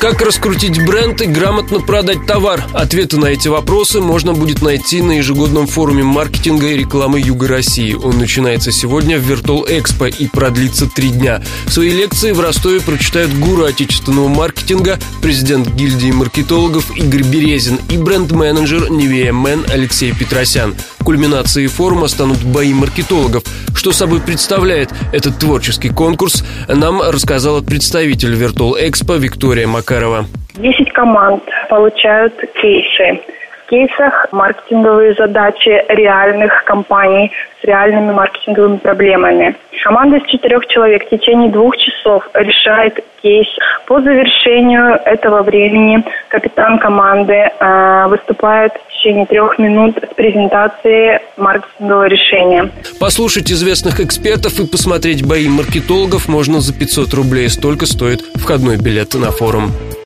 Как раскрутить бренд и грамотно продать товар? Ответы на эти вопросы можно будет найти на ежегодном форуме маркетинга и рекламы Юга России. Он начинается сегодня в Виртуал Экспо и продлится три дня. В своей лекции в Ростове прочитают гуру отечественного маркетинга, президент гильдии маркетологов Игорь Березин и бренд-менеджер Невея Мэн Алексей Петросян. Кульминацией форума станут бои маркетологов. Что собой представляет этот творческий конкурс, нам рассказала представитель Virtual Экспо Виктория Макарова. Десять команд получают кейсы кейсах маркетинговые задачи реальных компаний с реальными маркетинговыми проблемами. Команда из четырех человек в течение двух часов решает кейс. По завершению этого времени капитан команды э, выступает в течение трех минут с презентацией маркетингового решения. Послушать известных экспертов и посмотреть бои маркетологов можно за 500 рублей. Столько стоит входной билет на форум.